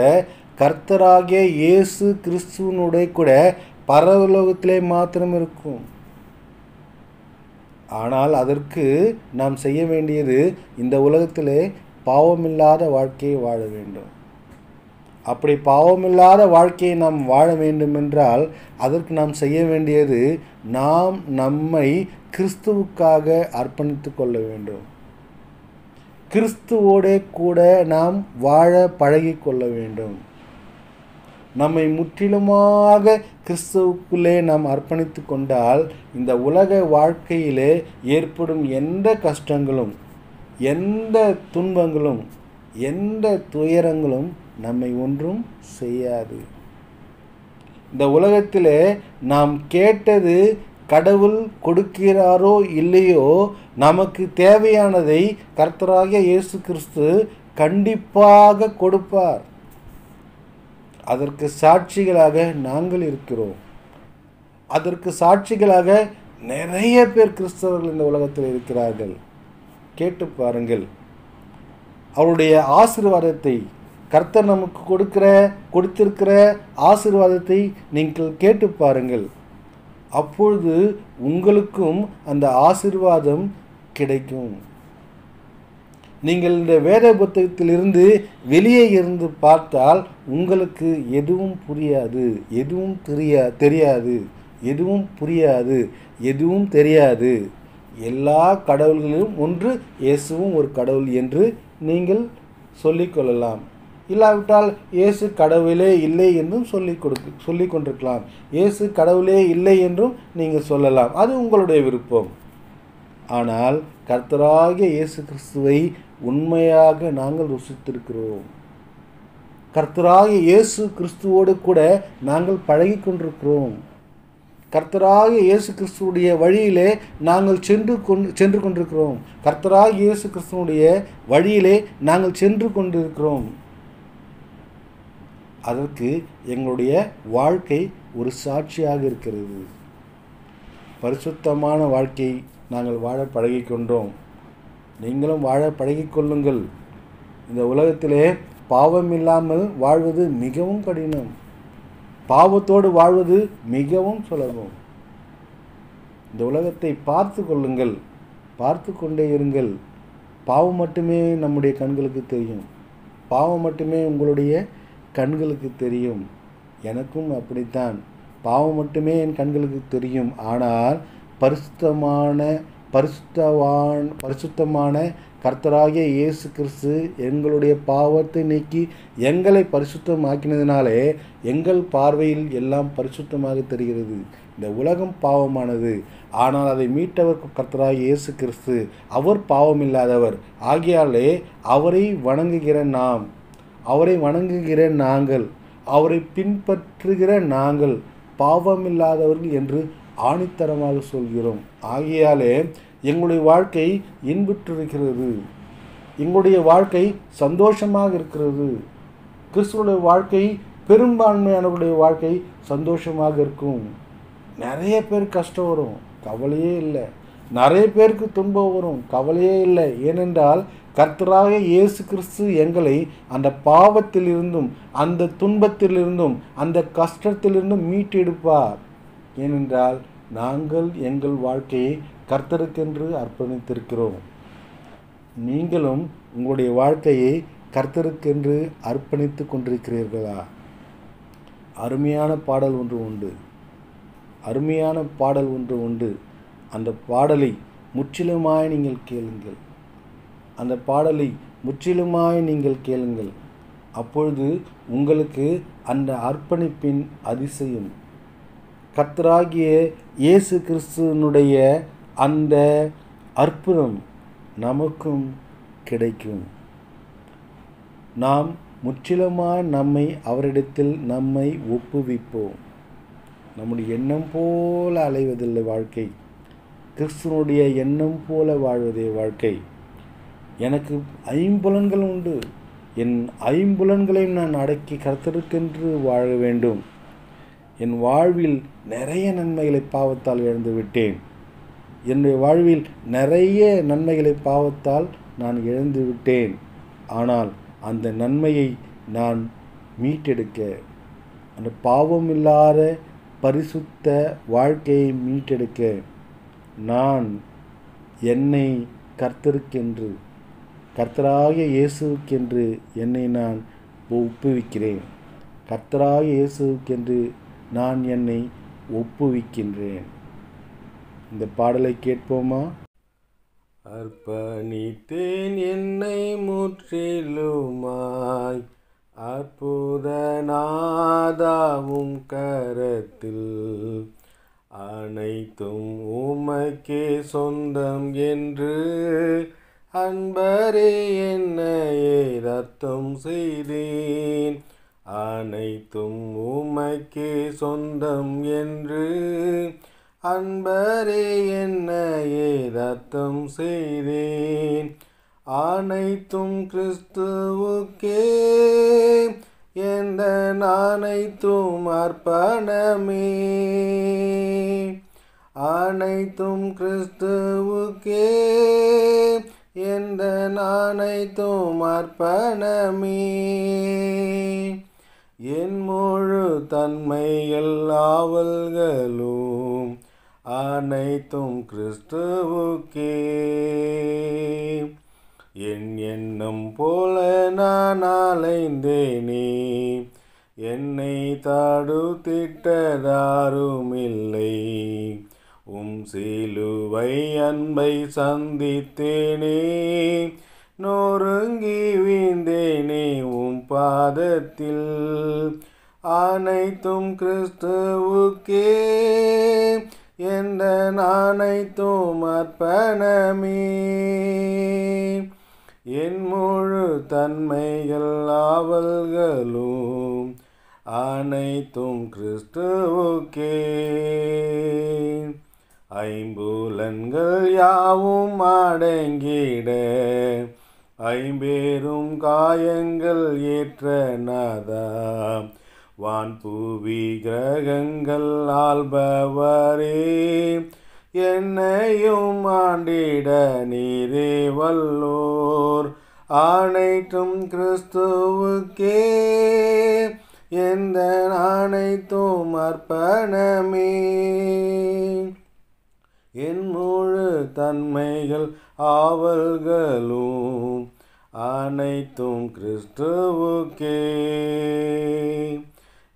கர்த்தராகிய இயேசு கிறிஸ்துவனுடைய கூட பரவலோகத்திலே மாத்திரம் இருக்கும். ஆனால் அதற்கு நாம் செய்ய வேண்டியது இந்த உலகத்திலே பாவமில்லாத வாழ்க்கையை வாழ வேண்டும். அப்படி பாவமில்லாத வாழ்க்கையை நாம் வாழ வேண்டுமென்றால் அதற்கு நாம் செய்ய வேண்டியது நாம் நம்மை கிறிஸ்துவுக்காக அர்ப்பணித்து கொள்ள வேண்டும். கிறிஸ்துவோடே கூட நாம் வாழ பழகி கொள்ள வேண்டும். நம்மை முற்றிலுமாக கிறிஸ்துவுக்குள்ளே நாம் அர்ப்பணித்து கொண்டால் இந்த உலக வாழ்க்கையிலே ஏற்படும் எந்த கஷ்டங்களும் எந்த துன்பங்களும் எந்த துயரங்களும் நம்மை ஒன்றும் செய்யாது. இந்த உலகத்திலே நாம் கேட்டது கடவுள் கொடுக்கிறாரோ இல்லையோ நமக்கு தேவையானதை கர்த்தராகிய இயேசு கிறிஸ்து கண்டிப்பாக கொடுப்பார். அதற்கு சாட்சிகளாக நாங்கள் இருக்கிறோம். அதற்கு சாட்சிகளாக நிறைய பேர் கிறிஸ்தவர்கள் இந்த உலகத்தில் இருக்கிறார்கள். கேட்டு பாருங்கள். அவருடைய ஆசீர்வாதத்தை கர்த்தர் நமக்கு கொடுக்கிற கொடுத்திருக்கிற ஆசீர்வாதத்தை நீங்கள் கேட்டு பாருங்கள். அப்பொழுது உங்களுக்கும் அந்த ஆசிர்வாதம் கிடைக்கும். நீங்கள் இந்த வேத புத்தகத்திலிருந்து வெளியே இருந்து பார்த்தால் உங்களுக்கு எதுவும் புரியாது. எதுவும் தெரியா தெரியாது. எதுவும் புரியாது. எதுவும் தெரியாது. எல்லா கடவுள்களிலும் ஒன்று இயேசுவும் ஒரு கடவுள் என்று நீங்கள் சொல்லிக்கொள்ளலாம் இல்லாவிட்டால் இயேசு கடவுளே இல்லை என்றும் சொல்லி கொடுக்கு சொல்லி கொண்டிருக்கலாம். இயேசு கடவுளே இல்லை என்றும் நீங்கள் சொல்லலாம். அது உங்களுடைய விருப்பம். ஆனால் கர்த்தராகிய இயேசு கிறிஸ்துவை உண்மையாக நாங்கள் ருசித்திருக்கிறோம். கர்த்தராகிய இயேசு கிறிஸ்துவோடு கூட நாங்கள் பழகி கொண்டிருக்கிறோம். கர்த்தராக இயேசு கிறிஸ்துவுடைய வழியிலே நாங்கள் சென்று கொண்டு சென்று கொண்டிருக்கிறோம். கர்த்தராக இயேசு கிறிஸ்துவனுடைய வழியிலே நாங்கள் சென்று கொண்டிருக்கிறோம். அதற்கு எங்களுடைய வாழ்க்கை ஒரு சாட்சியாக இருக்கிறது. பரிசுத்தமான வாழ்க்கை நாங்கள் வாழ பழகிக்கொண்டோம். நீங்களும் வாழ பழகிக்கொள்ளுங்கள். இந்த உலகத்திலே பாவம் இல்லாமல் வாழ்வது மிகவும் கடினம். பாவத்தோடு வாழ்வது மிகவும் சுலபம். இந்த உலகத்தை பார்த்து கொள்ளுங்கள். பார்த்து கொண்டே இருங்கள். பாவம் மட்டுமே நம்முடைய கண்களுக்கு தெரியும். பாவம் மட்டுமே உங்களுடைய கண்களுக்கு தெரியும். எனக்கும் அப்படித்தான். பாவம் மட்டுமே என் கண்களுக்கு தெரியும். ஆனால் பரிசுத்தமான பரிசுத்தவான் பரிசுத்தமான கர்த்தராகிய இயேசு கிறிஸ்து எங்களுடைய பாவத்தை நீக்கி எங்களை பரிசுத்தமாக்கினதினாலே எங்கள் பார்வையில் எல்லாம் பரிசுத்தமாக தெரிகிறது. இந்த உலகம் பாவமானது. ஆனால் அதை மீட்டவர் கர்த்தராக இயேசு கிறிஸ்து அவர் பாவமில்லாதவர். ஆகியாலே அவரை வணங்குகிற நாம் அவரை வணங்குகிற நாங்கள் அவரை பின்பற்றுகிற நாங்கள் பாவமில்லாதவர்கள் என்று ஆணித்தரமாக சொல்கிறோம். ஆகையாலே எங்களுடைய வாழ்க்கை இன்புற்றிருக்கிறது. எங்களுடைய வாழ்க்கை சந்தோஷமாக இருக்கிறது. கிறிஸ்துவனுடைய வாழ்க்கை பெரும்பான்மையானவருடைய வாழ்க்கை சந்தோஷமாக இருக்கும். நிறைய பேர் கஷ்டம் வரும். கவலையே இல்லை. நிறைய பேருக்கு துன்பம் வரும். கவலையே இல்லை. ஏனென்றால் கர்த்தராக இயேசு கிறிஸ்து எங்களை அந்த பாவத்திலிருந்தும் அந்த துன்பத்திலிருந்தும் அந்த கஷ்டத்திலிருந்தும் மீட்டெடுப்பார். ஏனென்றால் நாங்கள் எங்கள் வாழ்க்கையை கர்த்தருக்கென்று அர்ப்பணித்திருக்கிறோம். நீங்களும் உங்களுடைய வாழ்க்கையை கர்த்தருக்கென்று அர்ப்பணித்து கொண்டிருக்கிறீர்களா? அருமையான பாடல் ஒன்று உண்டு. அருமையான பாடல் ஒன்று உண்டு. அந்த பாடலை முற்றிலுமாய் நீங்கள் கேளுங்கள். அந்த பாடலை முற்றிலுமாய் நீங்கள் கேளுங்கள். அப்பொழுது உங்களுக்கு அந்த அர்ப்பணிப்பின் அதிசயம். கத்தராகிய இயேசு கிறிஸ்துவனுடைய அந்த அற்புதம் நமக்கும் கிடைக்கும். நாம் முற்றிலுமாய் நம்மை அவரிடத்தில் நம்மை ஒப்புவிப்போம். நம்முடைய எண்ணம் போல அலைவதில்லை வாழ்க்கை. கிறிஸ்துவனுடைய எண்ணம் போல வாழ்வதே வாழ்க்கை. எனக்கு ஐம்புலன்கள் உண்டு. என் ஐம்புலன்களையும் நான் அடக்கி கர்த்தருக்கென்று வாழ வேண்டும். என் வாழ்வில் நிறைய நன்மைகளை பாவத்தால் இழந்து விட்டேன். என்னுடைய வாழ்வில் நிறைய நன்மைகளை பாவத்தால் நான் இழந்து விட்டேன். ஆனால் அந்த நன்மையை நான் மீட்டெடுக்க அந்த பாவம் இல்லாத பரிசுத்த வாழ்க்கையை மீட்டெடுக்க நான் என்னை கர்த்தருக்கென்று கர்த்தராகிய இயேசுக்கென்று என்னை நான் ஒப்புவிக்கிறேன். கர்த்தராகிய இயேசுக்கென்று நான் என்னை ஒப்புவிக்கின்றேன். இந்த பாடலை கேட்போமா? அர்ப்பணித்தேன் என்னை முற்றிலுமாய். அற்புத நாதாவும் கரத்தில் அனைத்தும் உமக்கே சொந்தம் என்று அன்பரே என்னையே ரத்தம் செய்தேன். அனைத்தும் உமைக்கே சொந்தம் என்று. அன்பரே என்னையே ரத்தம் செய்தேன். அனைத்தும் கிறிஸ்துவுக்கே. எந்த அனைத்தும் அர்ப்பணமே. அனைத்தும் கிறிஸ்துவுக்கே. எந்த நானைத்தும் அர்ப்பணமே என் முழு தன்மைகள் ஆவல்களும் அனைத்தும் கிறிஸ்துவுக்கே. என் எண்ணம் போல நான் அலைந்தேனே என்னை தாடு திட்டதாருமில்லை உம் சிலுவை அன்பை சந்தித்தேனே நொறுங்கி வீழ்ந்தேனே உம் பாதத்தில். அனைத்தும் கிறிஸ்துவுக்கே எந்த அனைத்தும் அர்ப்பணமே. என் முழு தன்மைகள் ஆவல்களும் அனைத்தும் கிறிஸ்துவுக்கே. ஐம்பூலன்கள் யாவும் அடங்கிட ஐம்பேரும் காயங்கள் ஏற்ற நாதா வான்பூவி கிரகங்கள் ஆள்பவரே என்னையும் ஆண்டிட நீரே வல்லோர். அனைத்தும் கிறிஸ்துவுக்கே எந்த அனைத்தும் அர்ப்பணமே. என் முழு தன்மைகள் ஆவல்களும் அனைத்தும் கிறிஸ்துவுக்கே.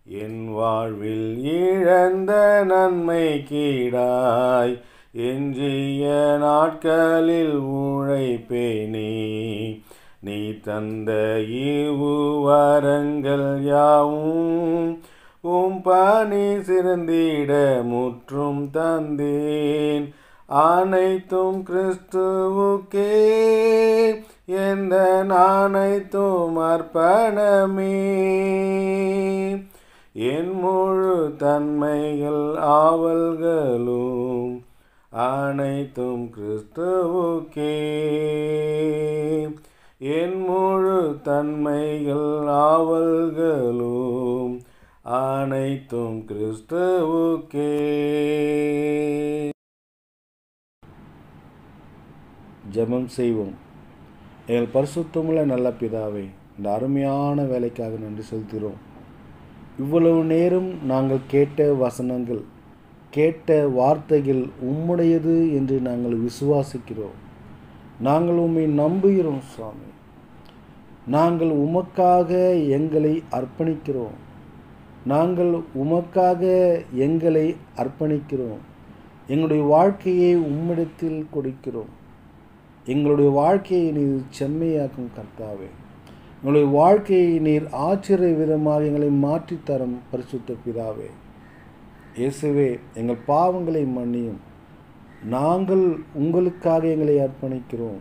என் வாழ்வில் இழந்த நன்மை கீடாய் எஞ்சிய நாட்களில் உழைப்பேனே. நீ தந்த ஈவு வரங்கள் யாவும் உம் பணி சிறந்திட முற்றும் தந்தேன். அனைத்தும் கிறிஸ்துவுக்கே எந்த அனைத்தும் அர்ப்பணமே. என் முழு தன்மைகள் ஆவல்களும் அனைத்தும் கிறிஸ்துவுக்கே. என் முழு தன்மைகள் ஆவல்களும் அனைத்தும் கிறிஸ்துவுக்கே. ஜெபம் செய்வோம். எங்கள் பரிசுத்தமுள்ள நல்ல பிதாவே இந்த அருமையான வேலைக்காக நன்றி செலுத்துகிறோம். இவ்வளவு நேரம் நாங்கள் கேட்ட வசனங்கள் கேட்ட வார்த்தைகள் உம்முடையது என்று நாங்கள் விசுவாசிக்கிறோம். நாங்கள் உம்மை நம்புகிறோம் சுவாமி. நாங்கள் உமக்காக எங்களை அர்ப்பணிக்கிறோம். நாங்கள் உமக்காக எங்களை அர்ப்பணிக்கிறோம். எங்களுடைய வாழ்க்கையை உம்மிடத்தில் கொடுக்கிறோம். எங்களுடைய வாழ்க்கையை நீர் செம்மையாக்கும் கர்த்தாவே. எங்களுடைய வாழ்க்கையை நீர் ஆச்சரிய விதமாக எங்களை மாற்றித்தரும் பரிசுத்த பிதாவே. இயேசுவே எங்கள் பாவங்களை மன்னியும். நாங்கள் உங்களுக்காக எங்களை அர்ப்பணிக்கிறோம்.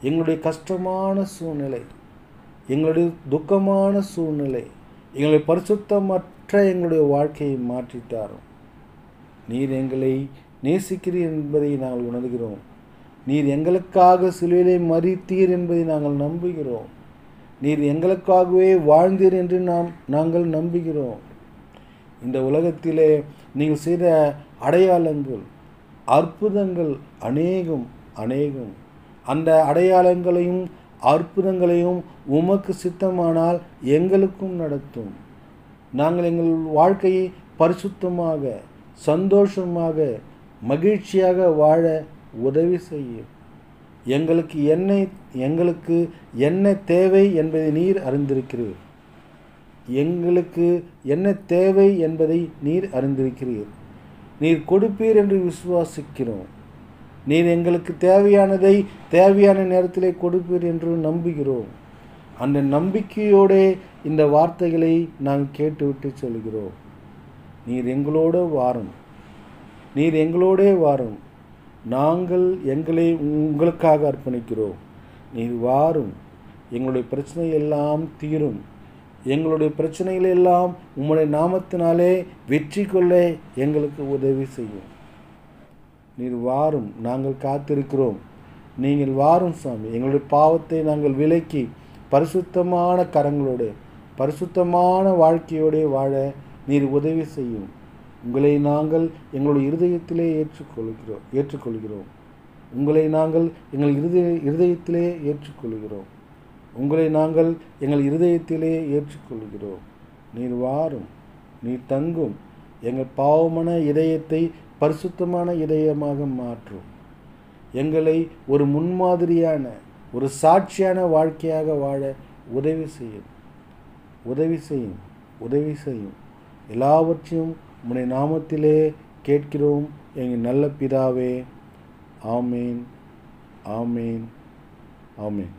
எங்களுடைய கஷ்டமான சூழ்நிலை எங்களுடைய துக்கமான சூழ்நிலை எங்களை பரிசுத்தமற்ற எங்களுடைய வாழ்க்கையை மாற்றித்தாரும். நீர் எங்களை நேசிக்கிறீர் என்பதை நாங்கள் உணர்கிறோம். நீர் எங்களுக்காக சிலுவிலை மறித்தீர் என்பதை நாங்கள் நம்புகிறோம். நீர் எங்களுக்காகவே வாழ்ந்தீர் என்று நாம் நாங்கள் நம்புகிறோம். இந்த உலகத்திலே நீங்கள் செய்த அடையாளங்கள் அற்புதங்கள் அநேகம் அநேகம். அந்த அடையாளங்களையும் அற்புதங்களையும் உமக்கு சித்தமானால் எங்களுக்கும் நடத்தும். நாங்கள் எங்கள் வாழ்க்கையை பரிசுத்தமாக சந்தோஷமாக மகிழ்ச்சியாக வாழ உதவி செய்யும். எங்களுக்கு என்ன எங்களுக்கு என்ன தேவை என்பதை நீர் அறிந்திருக்கிறீர். எங்களுக்கு என்ன தேவை என்பதை நீர் அறிந்திருக்கிறீர். நீர் கொடுப்பீர் என்று விசுவாசிக்கிறோம். நீர் எங்களுக்கு தேவையானதை தேவையான நேரத்திலே கொடுப்பீர் என்று நம்புகிறோம். அந்த நம்பிக்கையோடே இந்த வார்த்தைகளை நாங்கள் கேட்டுவிட்டு சொல்கிறோம். நீர் எங்களோட வாரும். நீர் எங்களோடே வாரும். நாங்கள் எங்களை உங்களுக்காக அர்ப்பணிக்கிறோம். நீர் வாரும். எங்களுடைய பிரச்சனை எல்லாம் தீரும். எங்களுடைய பிரச்சனைகள் எல்லாம் உம்முடைய நாமத்தினாலே வெற்றி கொள்ள எங்களுக்கு உதவி செய்யும். நீர் வாரும் நாங்கள் காத்திருக்கிறோம். நீங்கள் வாரும் சுவாமி எங்களுடைய பாவத்தை நாங்கள் விலக்கி பரிசுத்தமான கரங்களோடு பரிசுத்தமான வாழ்க்கையோடு வாழ நீர் உதவி செய்யும். உங்களை நாங்கள் எங்களுடைய இருதயத்திலே ஏற்றுக்கொள்கிறோம் ஏற்றுக்கொள்கிறோம். உங்களை நாங்கள் எங்கள் இருதய இருதயத்திலே ஏற்றுக்கொள்கிறோம். உங்களை நாங்கள் எங்கள் இருதயத்திலே ஏற்றுக்கொள்கிறோம். நீர் வாரும் நீர் தங்கும். எங்கள் பாவமான இதயத்தை பரிசுத்தமான இதயமாக மாற்றும். எங்களை ஒரு முன்மாதிரியான ஒரு சாட்சியான வாழ்க்கையாக வாழ உதவி செய்யும். உதவி செய்யும் உதவி செய்யும். எல்லாவற்றையும் உன்னை நாமத்திலே கேட்கிறோம். எங்கள் நல்ல பிதாவே ஆமேன் ஆமேன் ஆமேன்.